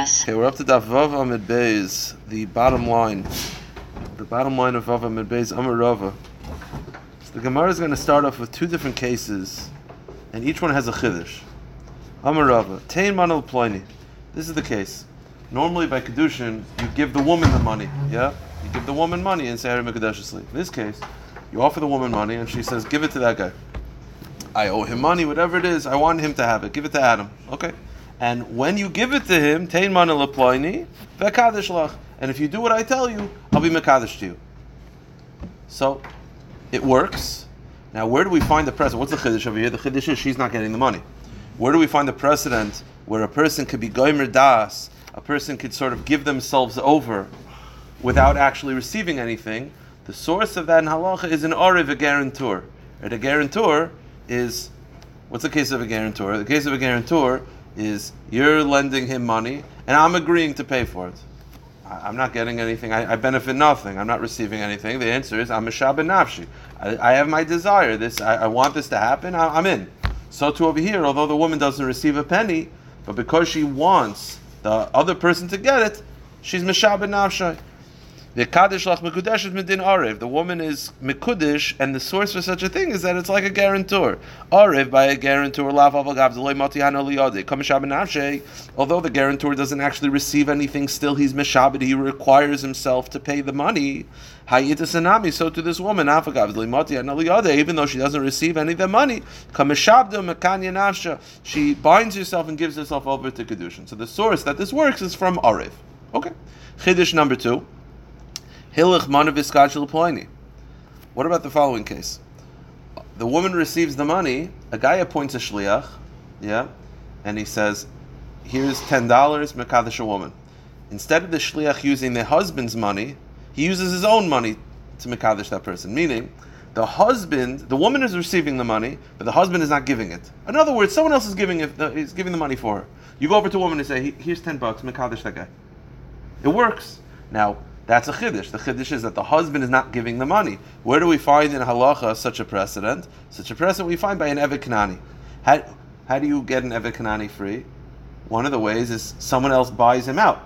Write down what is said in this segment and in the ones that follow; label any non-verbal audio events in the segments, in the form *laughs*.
Okay, we're up to Daf Vav Amid Beis, the bottom line. The bottom line of Vav Amid Beis, Amar Rava. So the Gemara is going to start off with two different cases, and each one has a chiddush. Amar Rava, Tein Manal Ploini. This is the case. Normally by Kedushin, you give the woman the money, yeah? You give the woman money and say. In this case, you offer the woman money, and she says, give it to that guy. I owe him money, whatever it is, I want him to have it. Give it to Adam. Okay. And when you give it to him. And if you do what I tell you, I'll be mekadesh to you. So, it works. Now, where do we find the precedent? What's the chiddush over here? The chiddush is she's not getting the money. Where do we find the precedent where a person could be goymer das, a person could sort of give themselves over without actually receiving anything? The source of that in halacha is an oriv, a guarantor. And a guarantor is, what's the case of a guarantor? The case of a guarantor is you're lending him money and I'm agreeing to pay for it. I, am not getting anything. I, I, benefit nothing. I'm not receiving anything. The answer is I'm a shabbat nafshi. I, I, have my desire. This I, I want this to happen. I, am in. So too over here, although the woman doesn't receive a penny, but because she wants the other person to get it, she's mishabbat nafshi. The kaddish lach mekudesh medin arev. The woman is mekudesh, and the source for such a thing is that it's like a guarantor. Arev by a guarantor lav avagav zeloi matihana liyade. Kamishab Although the guarantor doesn't actually receive anything, still he's mishabed. He requires himself to pay the money. Hayitasanami. So to this woman, avagav zeloi matihana liyade. Even though she doesn't receive any of the money, kamishhabdo mekanya nafsha. She binds herself and gives herself over to kedushin. So the source that this works is from arev. Okay. Chiddush number two. Hilach manaviskach What about the following case? The woman receives the money, a guy appoints a shliach, yeah, and he says, here's ten dollars, mekadesh a woman. Instead of the shliach using the husband's money, he uses his own money to mekadesh that person. Meaning, the husband, the woman is receiving the money, but the husband is not giving it. In other words, someone else is giving it. Is giving the money for her. You go over to a woman and say, "Here's ten bucks, mekadesh that guy." It works. Now, that's a chiddush. The chiddush is that the husband is not giving the money. Where do we find in halacha such a precedent? Such a precedent we find by an evet kanani. How, how do you get an evet kanani free? One of the ways is someone else buys him out,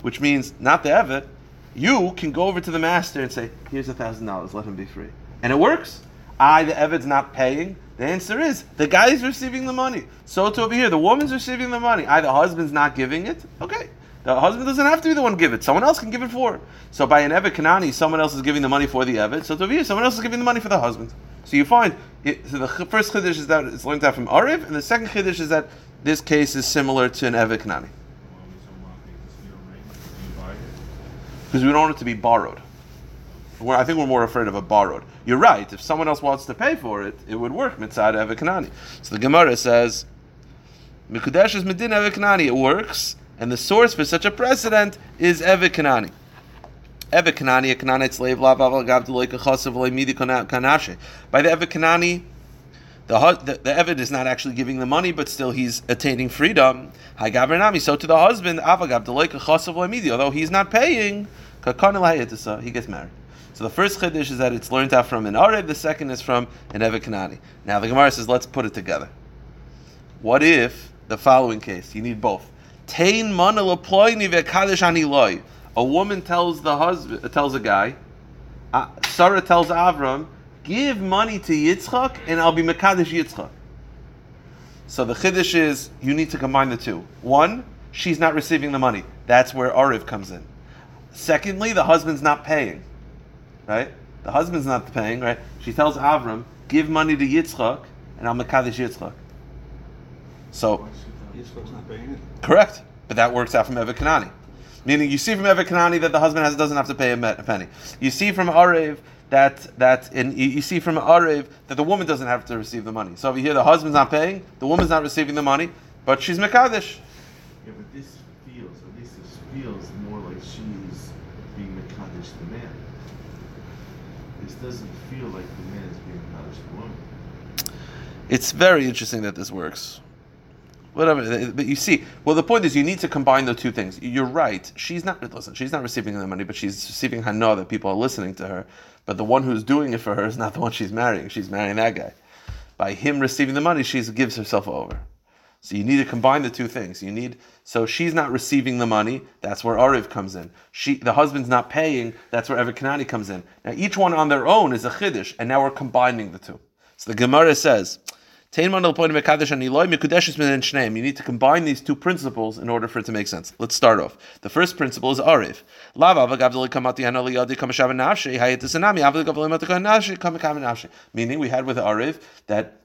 which means not the evet. You can go over to the master and say, "Here's a thousand dollars. Let him be free," and it works. I, the evet's not paying. The answer is the guy's receiving the money. So to over here, the woman's receiving the money. I, the husband's not giving it. Okay, the husband doesn't have to be the one give it. Someone else can give it for. So by an Evet Kanani, someone else is giving the money for the Evet. So to someone else is giving the money for the husband. So you find, it, so the first chiddush is that it's learned out from Ariv, and the second chiddush is that this case is similar to an Evet Kanani. Because we don't want it to be borrowed. I think we're more afraid of a borrowed. You're right. If someone else wants to pay for it, it would work mitzad Evet Kanani. So the Gemara says, Mikudesh is medin Evet Kanani. It works and the source for such a precedent is Evet Kanani. Evet Kanani, a Kananite slave, la gav deloika chasav midi kanashe. By the Evet Kanani, the, the, the Evid is not actually giving the money, but still he's attaining freedom. Hi Gabernami. So to the husband, avagav deloika chasav midi, although he's not paying, he gets married. So the first chiddush is that it's learned out from an Arev, the second is from an Evet Kanani. Now the Gemara says, let's put it together. What if the following case? You need both. Tain loy. A woman tells the husband, tells a guy, uh, Sarah tells Avram, give money to Yitzchak and I'll be Mekadesh Yitzchak. So the Chiddush is, you need to combine the two. One, she's not receiving the money. That's where Ariv comes in. Secondly, the husband's not paying. Right? The husband's not paying, right? She tells Avram, give money to Yitzchak and I'll Mekadesh Yitzchak. So, Correct. But that works out from Evet Kanani. Meaning you see from Evet Kanani that the husband has, doesn't have to pay a, penny. You see from Arev that that in, you see from Arev that the woman doesn't have to receive the money. So over here the husband's not paying, the woman's not receiving the money, but she's Mekadesh. Yeah, but this feels, at least this feels more like she's being Mekadesh the man. This doesn't feel like the man is being Mekadesh the woman. It's very interesting that this works whatever. But you see, well, the point is you need to combine the two things. You're right. She's not listen. She's not receiving the money, but she's receiving hana that people are listening to her. But the one who's doing it for her is not the one she's marrying. She's marrying that guy. By him receiving the money, she gives herself over. So you need to combine the two things. You need so she's not receiving the money. That's where Ariv comes in. She the husband's not paying. That's where Evet Kanani comes in. Now each one on their own is a chiddush, and now we're combining the two. So the Gemara says. You need to combine these two principles in order for it to make sense. Let's start off. The first principle is Arif. Meaning we had with Arif that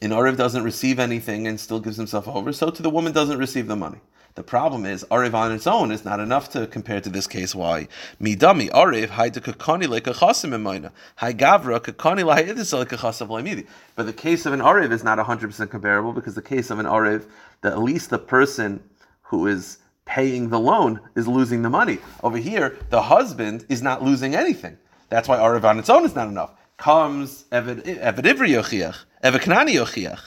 in Ariv doesn't receive anything and still gives himself over, so to the woman doesn't receive the money. The problem is Ariv on its own is not enough to compare to this case. Why? Midami Ariv hay de kakani like a chasim emayna hay gavra kakani like a chasav laimidi. But the case of an Ariv is not hundred percent comparable because the case of an Ariv, that at least the person who is paying the loan is losing the money. Over here, the husband is not losing anything. That's why Ariv on its own is not enough. Comes Evid Ivri Yochiach, Evid Kanani Yochiach.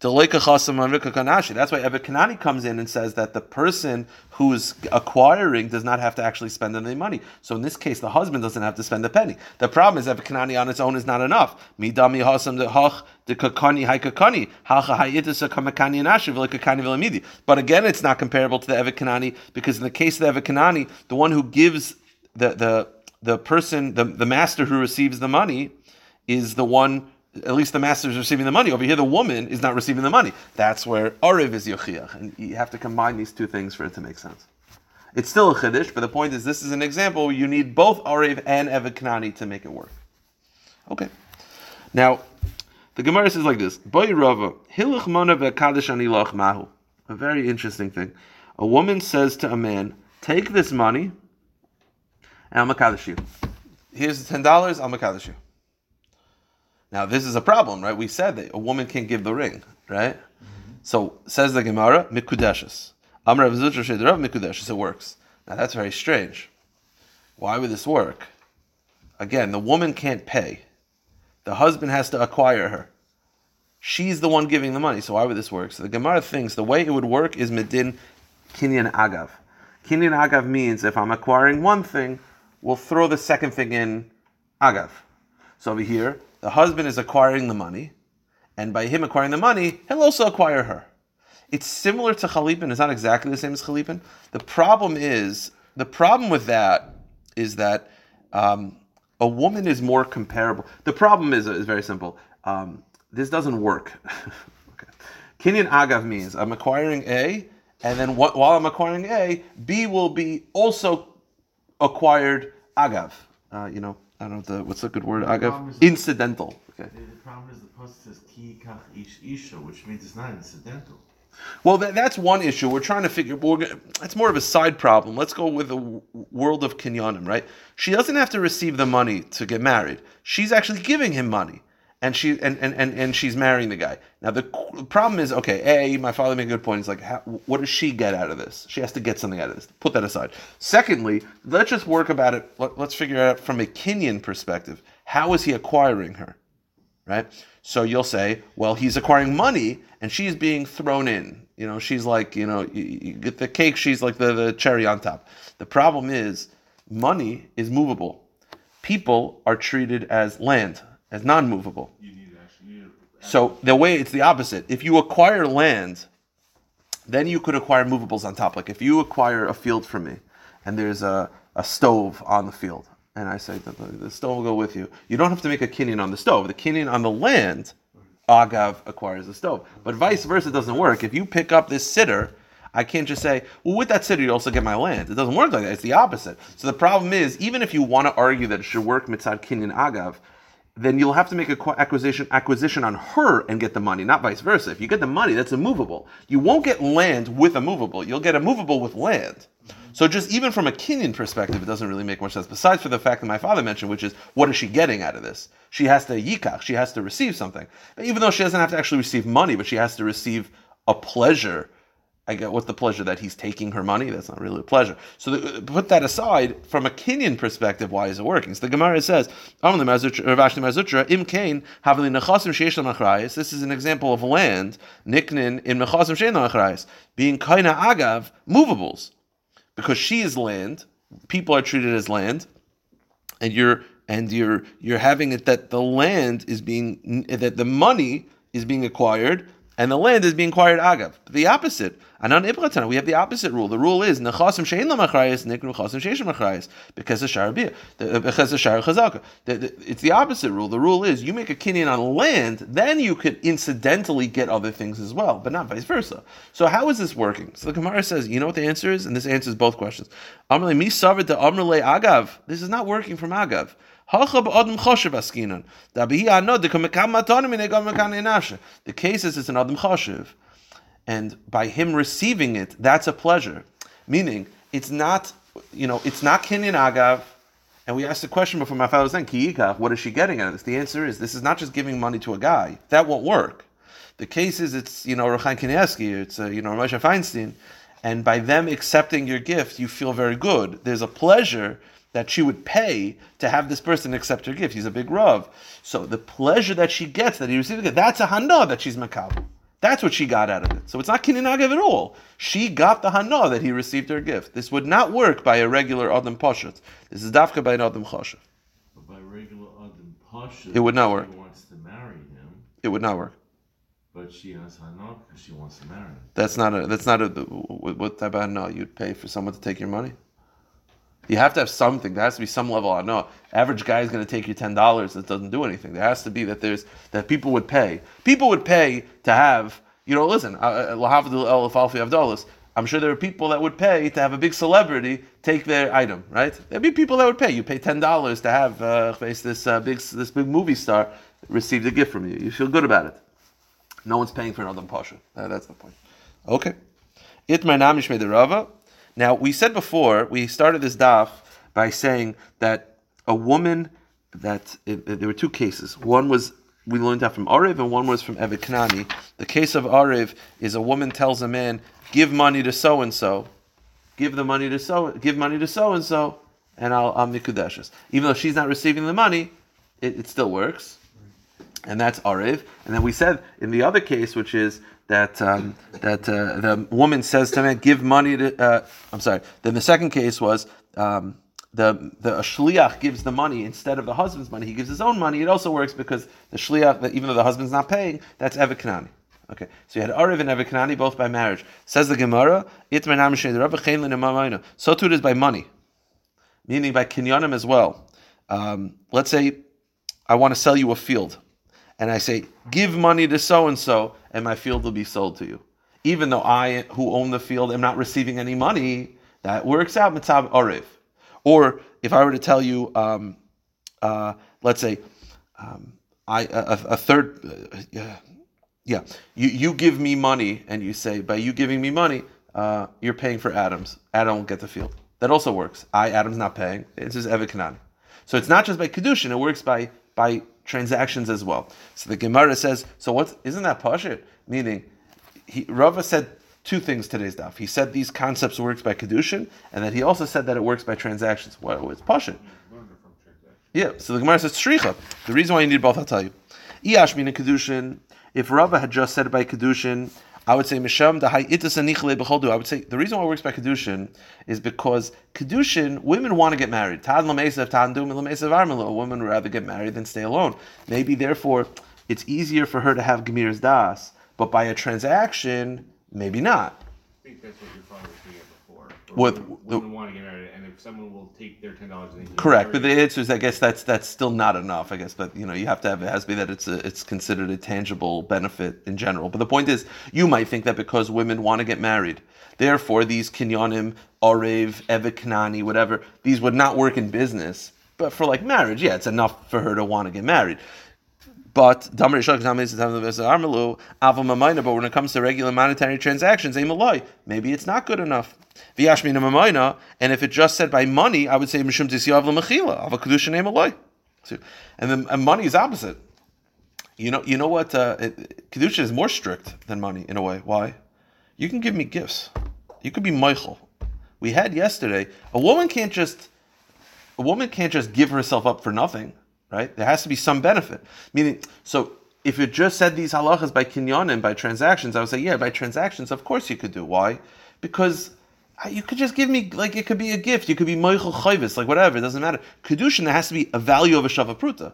That's why Evet Kanani comes in and says that the person who's acquiring does not have to actually spend any money. So in this case, the husband doesn't have to spend a penny. The problem is Evet Kanani on its own is not enough. Midami de de. But again, it's not comparable to the Evet Kanani because in the case of the Evet Kanani, the one who gives the the the person, the, the master who receives the money, is the one at least the master is receiving the money. Over here, the woman is not receiving the money. That's where Ariv is Yochiach. And you have to combine these two things for it to make sense. It's still a Chiddush, but the point is this is an example you need both Ariv and Evid Knani to make it work. Okay. Now, the Gemara says like this, Boy Rava, Hilach Mona Anilach Mahu. A very interesting thing. A woman says to a man, take this money and I'll. Here's the $10, I'll. Now this is a problem, right? We said that a woman can't give the ring, right? So says the Gemara, mikudeshes. Amr mikudeshes. It works. Now that's very strange. Why would this work? Again, the woman can't pay. The husband has to acquire her. She's the one giving the money. So why would this work? So the Gemara thinks the way it would work is medin kinyan agav. Kinyan agav means if I'm acquiring one thing, we'll throw the second thing in agav. So over here, the husband is acquiring the money, and by him acquiring the money, he'll also acquire her. It's similar to Chalipin, it's not exactly the same as Chalipin. The problem is, the problem with that is that um, a woman is more comparable. The problem is, is very simple. Um, this doesn't work. *laughs* okay. Agav means I'm acquiring A, and then wh- while I'm acquiring A, B will be also acquired Agav. Uh, you know, I don't know the, what's the good word. I Agav, incidental. Okay. The problem is the post says ki kach ish isha, which means it's not incidental. Well, that, that's one issue. We're trying to figure. It's more of a side problem. Let's go with the world of kinyanim, right? She doesn't have to receive the money to get married. She's actually giving him money and she and, and, and, and she's marrying the guy. Now the problem is okay. A, my father made a good point. He's like, how, what does she get out of this? She has to get something out of this. Put that aside. Secondly, let's just work about it. Let, us figure out from a kinyan perspective. How is he acquiring her? Right. So you'll say, well, he's acquiring money, and she's being thrown in. You know, she's like, you know, you, you get the cake. She's like the, the cherry on top. The problem is, money is movable. People are treated as land as non-movable. So the way it's the opposite. If you acquire land, then you could acquire movables on top. Like if you acquire a field from me, and there's a, a stove on the field, and I say the, the stove will go with you. You don't have to make a kinyan on the stove. The kinyan on the land, Agav acquires the stove. But vice versa doesn't work. If you pick up this sitter, I can't just say, well, with that sitter, you also get my land. It doesn't work like that. It's the opposite. So the problem is, even if you want to argue that it should work mitzad kinyan agav, then you'll have to make a acquisition acquisition on her and get the money, not vice versa. If you get the money, that's a movable. You won't get land with a movable. You'll get a movable with land. So just even from a kinyan perspective, it doesn't really make much sense. Besides for the fact that my father mentioned, which is what is she getting out of this? She has to yikach, she has to receive something. Even though she doesn't have to actually receive money, but she has to receive a pleasure I get what's the pleasure that he's taking her money? That's not really a pleasure. So the, put that aside, from a kinyan perspective, why is it working? So the Gemara says, This is an example of land, Niknin in Mechasim Shein being Kaina Agav, movables. Because she is land, people are treated as land, and you're and you're you're having it that the land is being that the money is being acquired and the land is being acquired agav. The opposite. Anan ibratana, we have the opposite rule. The rule is nechasim shein lamachrayis niknu chasim sheish machrayis because of shar uh, because of shar chazaka. It's the opposite rule. The rule is you make a kinyan on land, then you could incidentally get other things as well, but not vice versa. So how is this working? So the Gemara says, you know what the answer is, and this answers both questions. Amrle mi to amrle agav. This is not working from agav. The case is it's an adam choshev and by him receiving it, that's a pleasure. Meaning, it's not, you know, it's not kinyan agav. And we asked the question before my father was saying, Kiyika, what is she getting at this? The answer is this is not just giving money to a guy. That won't work. The case is it's, you know, Reb Chaim Kanievsky, it's, uh, you know, Moshe Feinstein. And by them accepting your gift, you feel very good. There's a pleasure that she would pay to have this person accept her gift. He's a big Rav. So the pleasure that she gets, that he receives that's a hana that she's makabel. That's what she got out of it. So it's not kininagev at all. She got the hana that he received her gift. This would not work by a regular adam pashat. This is dafka by an adam chashav. But by regular adam pashat, it would not work. She wants to marry him. It would not work. But she has hana because she wants to marry. That's not a. That's not a. What type of hana you'd pay for someone to take your money? You have to have something. There has to be some level. I know average guy is going to take you ten dollars. That doesn't do anything. There has to be that there's that people would pay. People would pay to have. You know, listen. Uh, uh, I'm sure there are people that would pay to have a big celebrity take their item. Right? There'd be people that would pay. You pay ten dollars to have uh, this uh, big this big movie star receive a gift from you. You feel good about it. No one's paying for another pasha. Uh, that's the point. Okay. Itmar namish the rava. Now, we said before, we started this daf by saying that a woman, that it, it, there were two cases. One was, we learned that from Arev, and one was from Evet Kanani. The case of Arev is a woman tells a man, give money to so and so, give the money to so, give money to so and so, and I'll, I'll mikudeshes. Even though she's not receiving the money, it, it still works. And that's Arev. And then we said in the other case, which is that um, that uh, the woman says to man, "Give money to." Uh, I'm sorry. Then the second case was um, the the shliach gives the money instead of the husband's money. He gives his own money. It also works because the shliach, even though the husband's not paying, that's eviknani. Okay, so you had Arev and Eviknani both by marriage. Says the Gemara, so too it is by money, meaning by kinyanim as well. Um, let's say I want to sell you a field and I say, give money to so and so, and my field will be sold to you. Even though I, who own the field, am not receiving any money, that works out mitzab arif. Or if I were to tell you, um, uh, let's say, um, I a, a third, uh, yeah, you you give me money, and you say by you giving me money, uh, you're paying for Adams. Adam will get the field. That also works. I Adam's not paying. Just Evet Kanan. So it's not just by kedushin; it works by by transactions as well. So the Gemara says, so what isn't that pashit? Meaning, he, Rava said two things today's daf. He said these concepts works by kedushin, and then he also said that it works by transactions. Well, it's pashit. Yeah. So the Gemara says shricha. The reason why you need both, I'll tell you. Iash meaning kedushin. If Rava had just said it by kedushin, I would say Misham I would say the reason why it works by Kedushin is because Kedushin, women want to get married. Tad Lamesav, Tad Dum Lamesav Armelo. Women would rather get married than stay alone. Maybe therefore it's easier for her to have Gemir's Das, but by a transaction, maybe not. Think that's what your father was saying before. With women, want to get married, and if someone will take their ten dollars, correct. But the answer is, I guess that's that's still not enough. I guess, but you know, you have to have it has to be that it's a, it's considered a tangible benefit in general. But the point is, you might think that because women want to get married, therefore these kinyanim, arev, evet whatever, these would not work in business. But for like marriage, yeah, it's enough for her to want to get married. But but when it comes to regular monetary transactions, maybe it's not good enough. And if it just said by money, I would say mishum mechila And then and money is opposite. You know, you know what? Uh, kedusha is more strict than money in a way. Why? You can give me gifts. You could be Michael. We had yesterday. A woman can't just a woman can't just give herself up for nothing right? There has to be some benefit. Meaning, so if you just said these halachas by kinyanim, by transactions, I would say, yeah, by transactions, of course you could do. Why? Because uh, You could just give me like it could be a gift. You could be Michael Chayvis, like whatever. It doesn't matter. Kedushin there has to be a value of a shava pruta.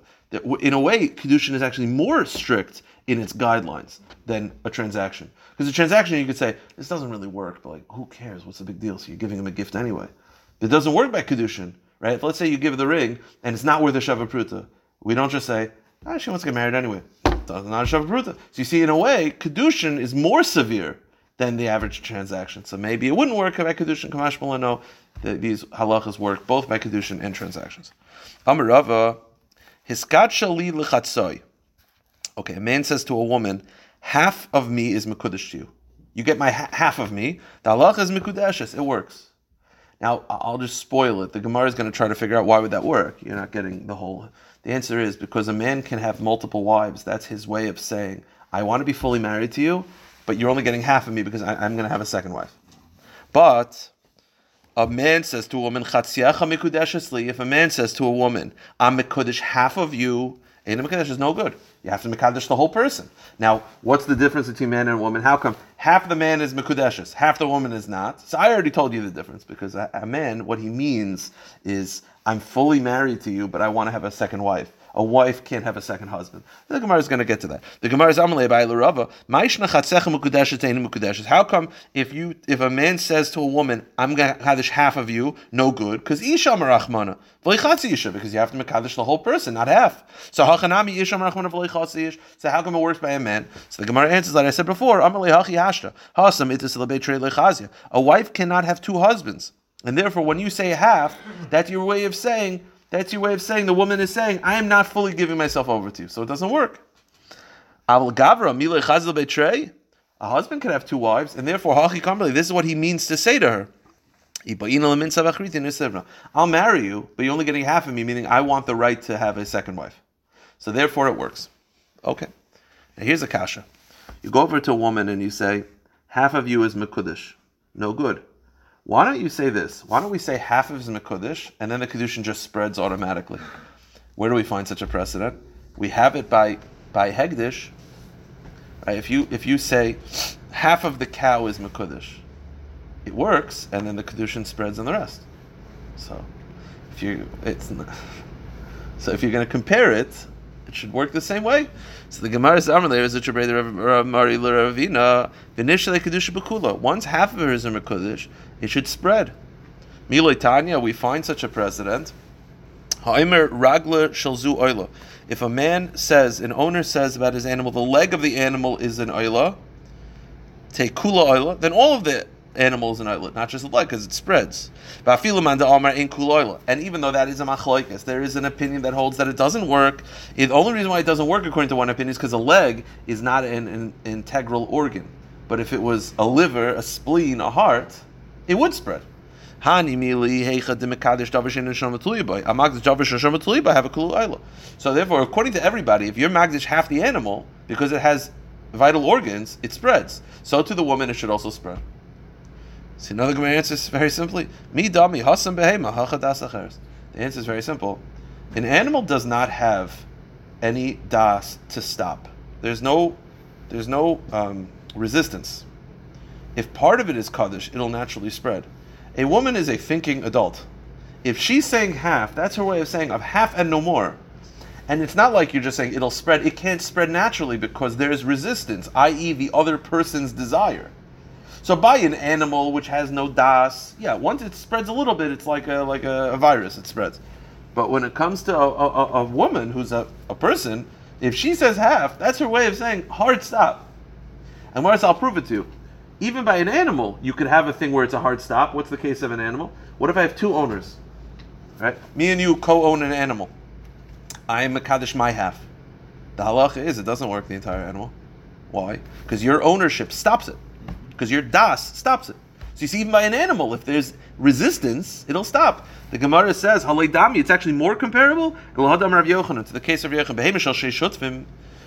In a way, kedushin is actually more strict in its guidelines than a transaction. Because a transaction, you could say this doesn't really work, but like who cares? What's the big deal? So you're giving him a gift anyway. It doesn't work by kedushin, right? Let's say you give the ring and it's not worth a shava pruta, we don't just say ah, she wants to get married anyway. Doesn't a shava pruta. So you see, in a way, kedushin is more severe than the average transaction. So maybe it wouldn't work by kedushin. Kamash no, that these halachas work both by kedushin and transactions. Amarava, hiskat shali lechatzoy. Okay, a man says to a woman, half of me is mekudesh to you. You get my ha- half of me. The halacha is mekudeshes. It works. Now I'll just spoil it. The Gemara is going to try to figure out why would that work. You're not getting the whole. The answer is because a man can have multiple wives. That's his way of saying, I want to be fully married to you, but you're only getting half of me because I, I'm going to have a second wife. But a man says to a woman, "Chatziacha mikudeshes. If a man says to a woman, "I'm mikudesh half of you," Ein mikudesh is no good. You have to mikadesh the whole person. Now, what's the difference between man and woman? How come half the man is mikudeshes, half the woman is not? So I already told you the difference because a, a man, what he means is, "I'm fully married to you, but I want to have a second wife." A wife can't have a second husband. The Gemara is going to get to that. The Gemara is Amalei by Larava. How come if you if a man says to a woman, "I'm going to kaddish half of you," no good, because isha marachmana because you have to kaddish the whole person, not half. So hachanami isha marachmana v'lichatzi ish. So how come it works by a man? So the Gemara answers like I said before. Amalei hachi hashta hasam itis lechazia. A wife cannot have two husbands, and therefore when you say half, that's your way of saying. That's your way of saying the woman is saying, I am not fully giving myself over to you. So it doesn't work. A husband can have two wives, and therefore, this is what he means to say to her. I'll marry you, but you're only getting half of me, meaning I want the right to have a second wife. So therefore it works. Okay. Now here's a kasha. You go over to a woman and you say, half of you is Mekudish. No good. Why don't you say this? Why don't we say half of is Mekudish, and then the Kedushin just spreads automatically? Where do we find such a precedent? We have it by by Hegdish. Right? If you if you say half of the cow is Mekudish, it works, and then the Kedushin spreads on the rest. So if you it's not, so if you're going to compare it, it should work the same way. So the Gemara is there is a Rav Mari Ravina Vinishale Kedusha Bekula. Once half of it is a Mekudish, it should spread. Miloi Tanya, we find such a precedent. Ragla Shalzu Oila. If a man says, an owner says about his animal, the leg of the animal is an oila, kula oila, then all of the animal is an oila, not just the leg, because it spreads. In. And even though that is a machloikas, there is an opinion that holds that it doesn't work. The only reason why it doesn't work, according to one opinion, is because a leg is not an, an integral organ. But if it was a liver, a spleen, a heart, it would spread. Have a. So therefore, according to everybody, if you're magdish half the animal because it has vital organs, it spreads. So to the woman, it should also spread. See, another Gemara answers very simply. The answer is very simple. An animal does not have any das to stop. There's no, there's no um, resistance. If part of it is kaddish, it'll naturally spread. A woman is a thinking adult. If she's saying half, that's her way of saying of half and no more. And it's not like you're just saying it'll spread. It can't spread naturally because there is resistance, i.e., the other person's desire. So by an animal which has no das, yeah, once it spreads a little bit, it's like a like a, a virus. It spreads. But when it comes to a, a, a woman who's a, a person, if she says half, that's her way of saying hard stop. And whereas I'll prove it to you even by an animal, you could have a thing where it's a hard stop. What's the case of an animal? What if I have two owners? Right? Me and you co-own an animal. I am a kaddish my half. The halacha is it doesn't work the entire animal. Why? Because your ownership stops it. Because your das stops it. So you see, even by an animal, if there's resistance, it'll stop. The Gemara says, dami. it's actually more comparable to the case of Yochanan.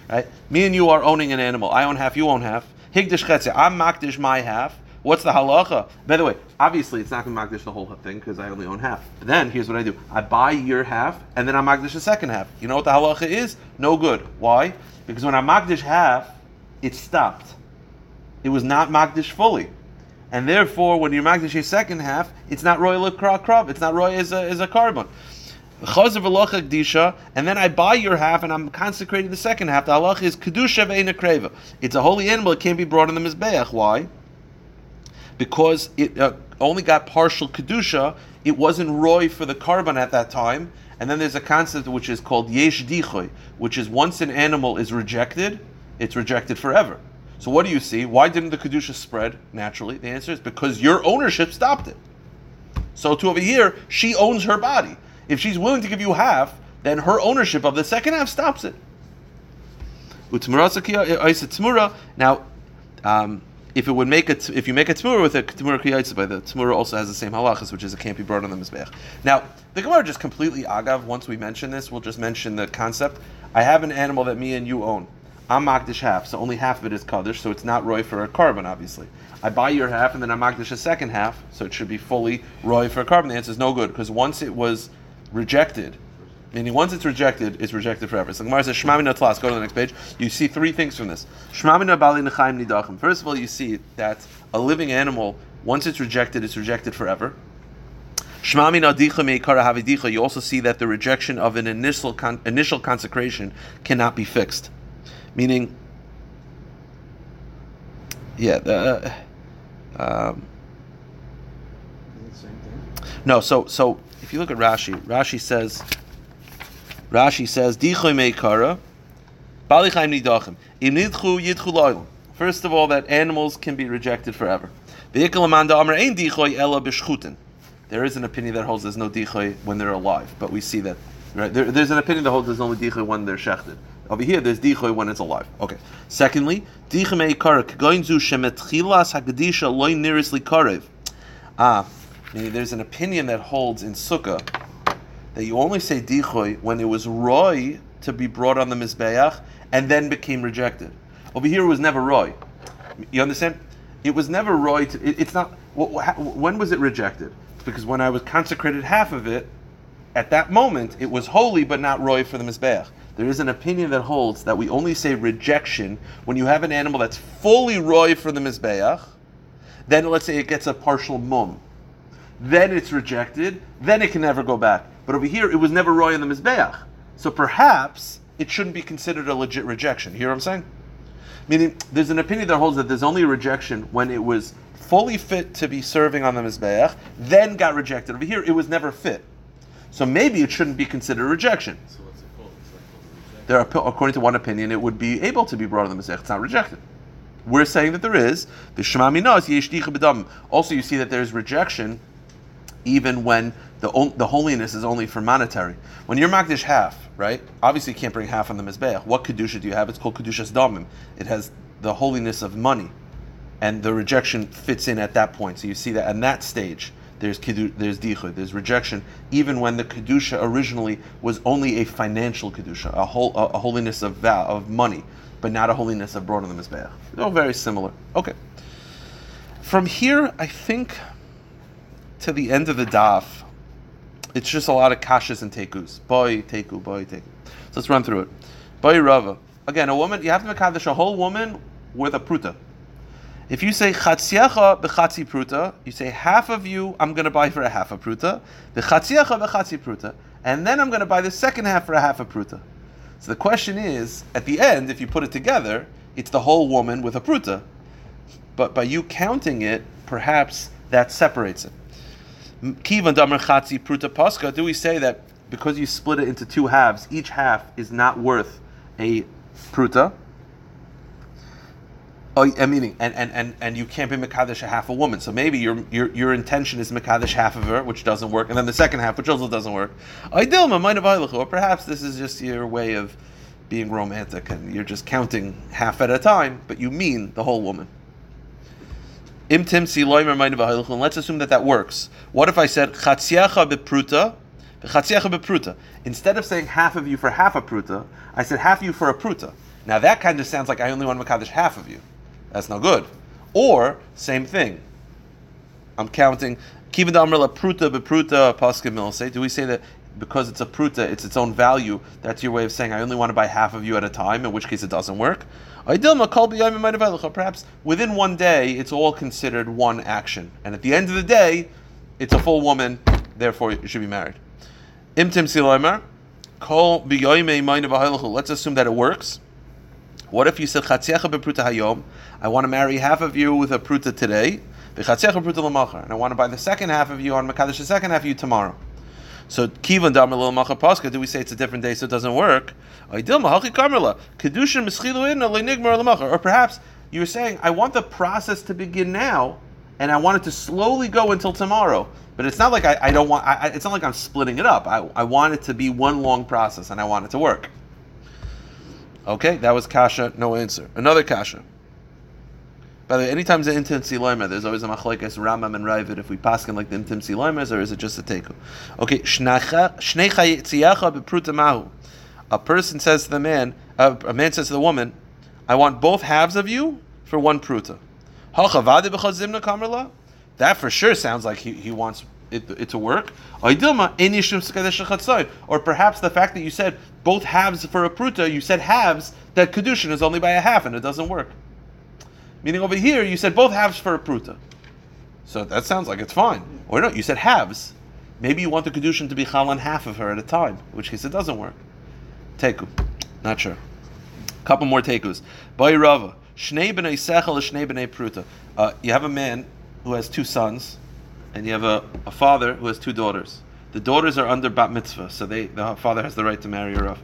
Right? Me and you are owning an animal. I own half, you own half. Higdish chetze. I'm makdish my half. What's the halacha? By the way, obviously it's not going to makdish the whole thing because I only own half. But then here's what I do: I buy your half, and then I makdish the second half. You know what the halacha is? No good. Why? Because when I makdish half, it stopped. It was not makdish fully. and therefore when you're magdish a second half, it's not royal krav, it's not roy as a, as a korban. And then I buy your half, and I'm consecrating the second half. The halach is kedusha ve'ena kreva. It's a holy animal; it can't be brought in the mizbeach. Why? Because it uh, only got partial kedusha. It wasn't roy for the korban at that time. And then there's a concept which is called yesh dichoy, which is once an animal is rejected, it's rejected forever. So what do you see? Why didn't the kedusha spread naturally? The answer is because your ownership stopped it. So to over here, she owns her body. If she's willing to give you half, then her ownership of the second half stops it. Now, um, if it would make it, if you make a tmura with a tmura by the tmura also has the same halachas, which is it can't be brought on the mizbech. Now, the Gemara just completely agav. Once we mention this, we'll just mention the concept. I have an animal that me and you own. I'm makdish half, so only half of it is kaddish, so it's not roy for a korban, obviously. I buy your half, and then I'm makdish a second half, so it should be fully roy for a korban. The answer is no good because once it was rejected, meaning once it's rejected, it's rejected forever. So Gemara says shmamina tlas. Go to the next page. You see three things from this. Shmamina bali nechaim nidachim. First of all, you see that a living animal, once it's rejected, it's rejected forever. Shmamina dicha meikara havidicha. You also see that the rejection of an initial con- initial consecration cannot be fixed, meaning. Yeah, the, uh, um, same thing no. So, so if you look at Rashi, Rashi says, Rashi says, Dichoy meikara, balichaim nidachim, im nidchu yidchu loylam. First of all, that animals can be rejected forever. There is an opinion that holds there's no dichoy when they're alive, but we see that. Right? There, there's an opinion that holds there's only dichoy when they're shechted. Over here, there's dichoy when it's alive. Okay. Secondly, dichoy meikara kgoinzu shemetchilas hagadisha loy nirisli karev. Ah, there's an opinion that holds in Sukkah that you only say dichoy when it was roy to be brought on the mizbeach and then became rejected. Over here, it was never roy. You understand? It was never roy. To, it, it's not. When was it rejected? Because when I was consecrated half of it, at that moment it was holy but not roy for the mizbeach. There is an opinion that holds that we only say rejection when you have an animal that's fully roy for the mizbeach. Then let's say it gets a partial mum then it's rejected, then it can never go back. But over here, it was never roy in the Mizbeach. So perhaps it shouldn't be considered a legit rejection. You hear what I'm saying? Meaning, there's an opinion that holds that there's only a rejection when it was fully fit to be serving on the Mizbeach, then got rejected. Over here, it was never fit. So maybe it shouldn't be considered a rejection. So what's it called? It's like There are, according to one opinion, it would be able to be brought on the Mizbeach. It's not rejected. We're saying that there is. The Shema Minas, yeshdicha B'dam. Also, you see that there's rejection even when the, the holiness is only for monetary. When you're Magdish half, right? Obviously, you can't bring half on the Mizbeach. What Kedusha do you have? It's called Kedushas Damim. It has the holiness of money. And the rejection fits in at that point. So you see that at that stage, there's kedu, there's dichud, there's rejection, even when the kedusha originally was only a financial kedusha, a whole a, a holiness of of money, but not a holiness of brought on the mizbeach. All very similar. Okay. From here, I think to the end of the daf, it's just a lot of kashas and tekus. Boy, teku, boy, teku. So let's run through it. Boy, rava. Again, a woman, you have to makadosh a whole woman with a pruta. If you say chatziecha bechatzi pruta, you say half of you I'm going to buy for a half a pruta, the chatziecha bechatzi pruta, and then I'm going to buy the second half for a half a pruta. So the question is, at the end, if you put it together, it's the whole woman with a pruta. But by you counting it, perhaps that separates it. Kivan damer chatzi pruta paska. Do we say that because you split it into two halves, each half is not worth a pruta? Oh, I mean, and, and, and, and you can't be Mekadesh a half a woman. So maybe your, your, your intention is Mekadesh half of her, which doesn't work, and then the second half, which also doesn't work. Or perhaps this is just your way of being romantic and you're just counting half at a time, but you mean the whole woman. Imtim si and let's assume that that works. What if I said chatziecha bepruta? Instead of saying half of you for half a pruta, I said half of you for a pruta. Now that kind of sounds like I only want to makadosh half of you. That's no good. Or same thing. I'm counting. Kivan amrla pruta bepruta paskim milse. Do we say that because it's a pruta, it's its own value. That's your way of saying I only want to buy half of you at a time, in which case it doesn't work. Perhaps within one day, it's all considered one action, and at the end of the day, it's a full woman. Therefore, you should be married. Imtim silomer, kol Let's assume that it works. What if you said bepruta hayom? I want to marry half of you with a pruta today, and I want to buy the second half of you on makadosh the second half of you tomorrow. So kivan damar lil macha paska. Do we say it's a different day so it doesn't work? Or perhaps you were saying I want the process to begin now, and I want it to slowly go until tomorrow. But it's not like I, I don't want. I, it's not like I'm splitting it up. I, I want it to be one long process, and I want it to work. Okay, that was kasha. No answer. Another kasha. By the way, anytime there's an intim siloima, there's always a machlekes Rambam and Raavad if we pass him like the intim siloimas, or is it just a teku? Okay, mahu. A person says to the man, uh, a man says to the woman, I want both halves of you for one pruta. That for sure sounds like he, he wants it, it to work. Or perhaps the fact that you said both halves for a pruta, you said halves, that kedushin is only by a half and it doesn't work. Meaning over here, you said both halves for a pruta. So that sounds like it's fine. Or no, you said halves. Maybe you want the kedushin to be chal on half of her at a time, in which case it doesn't work. Teku, not sure. Couple more tekus. By Rava, shnei b'nei shnei b'nei pruta. Uh, you have a man who has two sons, and you have a, a father who has two daughters. The daughters are under bat mitzvah, so they the father has the right to marry her off.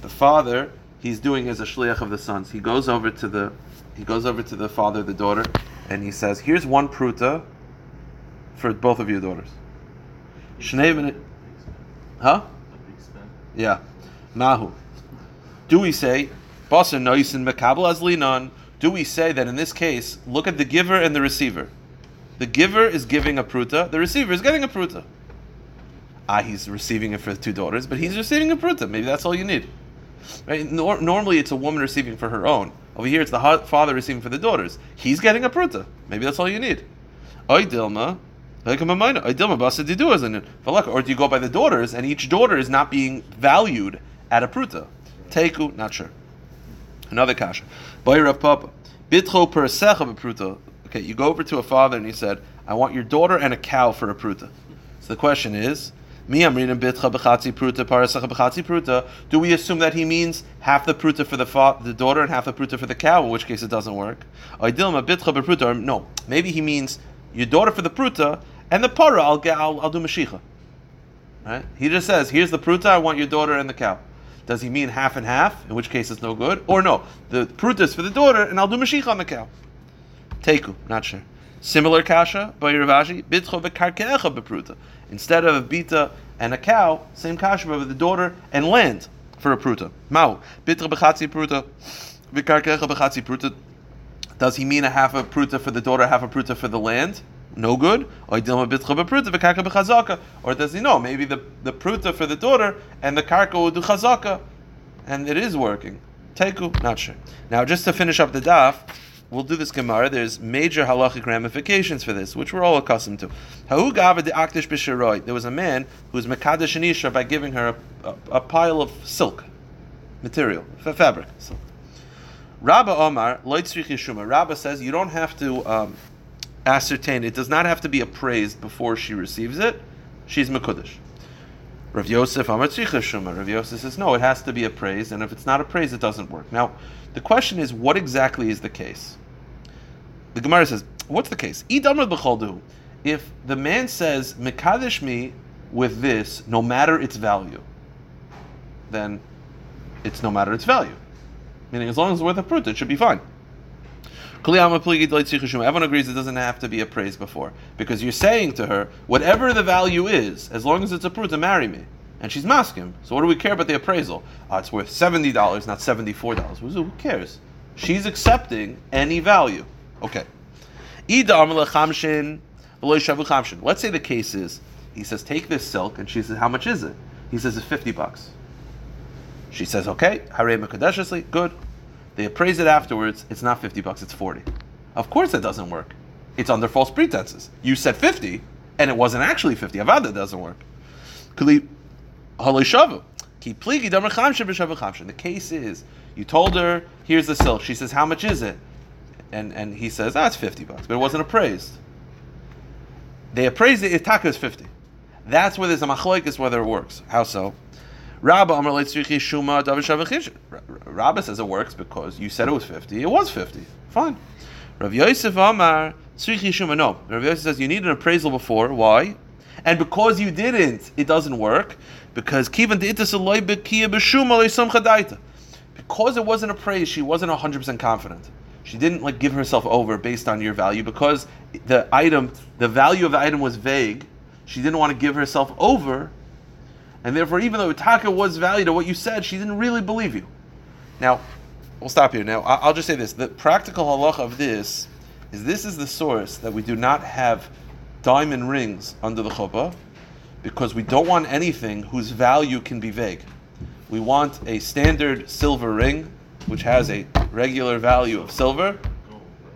The father, he's doing as a shliach of the sons. He goes over to the he goes over to the father, the daughter, and he says, "Here's one pruta for both of your daughters." Shnei huh? Yeah, mahu. Do we say basa noisin mekabel as? Do we say that in this case, look at the giver and the receiver? The giver is giving a pruta, the receiver is getting a pruta. Ah, he's receiving it for the two daughters, but he's receiving a pruta. Maybe that's all you need. Right? Nor- normally, it's a woman receiving for her own. Over here, it's the father receiving for the daughters. He's getting a pruta. Maybe that's all you need. Oy dilma. Or do you go by the daughters, and each daughter is not being valued at a pruta? Teku, not sure. Another kasha. Boy Rav Papa. Bitcho per sech of a pruta. Okay, you go over to a father and he said, I want your daughter and a cow for a pruta. So the question is, do we assume that he means half the pruta for the fa- the daughter and half the pruta for the cow, in which case it doesn't work? No, maybe he means your daughter for the pruta and the para. I'll get. I'll, I'll do mashicha. Right? He just says, "Here's the pruta. I want your daughter and the cow." Does he mean half and half? In which case it's no good. Or no, the pruta is for the daughter, and I'll do mashicha on the cow. Teku, not sure. Similar kasha by Rav Ashi, bitcho v'karkecha bepruta. Instead of a bita and a cow, same kasha with the daughter and land for a pruta. Mau bitra b'chatzi pruta v'karkecha b'chatzi pruta. Does he mean a half a pruta for the daughter, half a pruta for the land? No good. Or does he know? Maybe the, the pruta for the daughter and the karka will do chazaka, and it is working. Teku, not sure. Now, just to finish up the daf, we'll do this Gemara. There's major halachic ramifications for this, which we're all accustomed to. There was a man who was Mekadesh Anisha by giving her a, a, a, pile of silk material, fabric. Silk. Rabba Omar. Rabba says you don't have to um, ascertain, it does not have to be appraised before she receives it. She's Mekudesh. Rav Yosef Amar Shuma. Rav Yosef says no, it has to be appraised, and if it's not appraised, it doesn't work. Now, the question is, what exactly is the case? The Gemara says, what's the case? If the man says, Mekadesh me with this, no matter its value, then it's no matter its value. Meaning, as long as it's worth a pruta, it should be fine. Everyone agrees it doesn't have to be appraised before. Because you're saying to her, whatever the value is, as long as it's approved to marry me. And she's masking. So what do we care about the appraisal? Uh, it's worth $70, not $74. Who cares? She's accepting any value. Okay. Let's say the case is, he says, take this silk, and she says, how much is it? He says, it's 50 bucks. She says, okay, good. They appraise it afterwards, it's not 50 bucks, it's 40. Of course it doesn't work. It's under false pretenses. You said 50, and it wasn't actually 50. Avada doesn't work. The case is, you told her, here's the silk. She says, how much is it? And and he says, ah, it's 50 bucks. But it wasn't appraised. They appraised it, Itaka is 50. That's where there's a machloikis whether it works. How so? Shavachishin. Rabba says it works because you said it was 50. It was 50. Fine. Rav Yosef Amar Tzrichi Shuma. No. Rav Yosef says you need an appraisal before. Why? And because you didn't, it doesn't work. Because. Because it wasn't appraised, she wasn't 100% confident. She didn't like give herself over based on your value because the item, the value of the item was vague. She didn't want to give herself over, and therefore, even though Taka was valued at what you said, she didn't really believe you. Now, we'll stop here. Now, I'll just say this: the practical halacha of this is this is the source that we do not have diamond rings under the chuppah because we don't want anything whose value can be vague. We want a standard silver ring, which has a regular value of silver,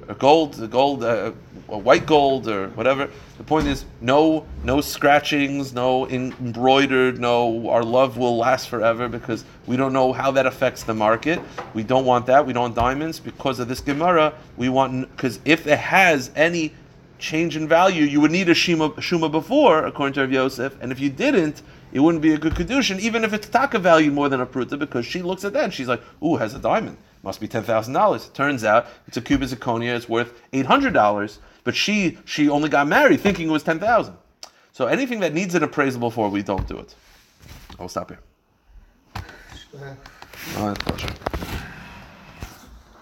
a gold, a gold, uh, a white gold, or whatever. The point is, no, no scratchings, no embroidered, no. Our love will last forever because we don't know how that affects the market. We don't want that. We don't want diamonds because of this Gemara. We want because if it has any change in value, you would need a shuma, shuma before, according to Rav Yosef, and if you didn't, it wouldn't be a good kiddushin, even if it's taka valued more than a pruta, because she looks at that and she's like, "Ooh, has a diamond, must be ten thousand dollars." Turns out it's a cubic zirconia, it's worth eight hundred dollars, but she she only got married thinking it was ten thousand. So anything that needs an appraisal before, we don't do it. I'll stop here. All right, pleasure.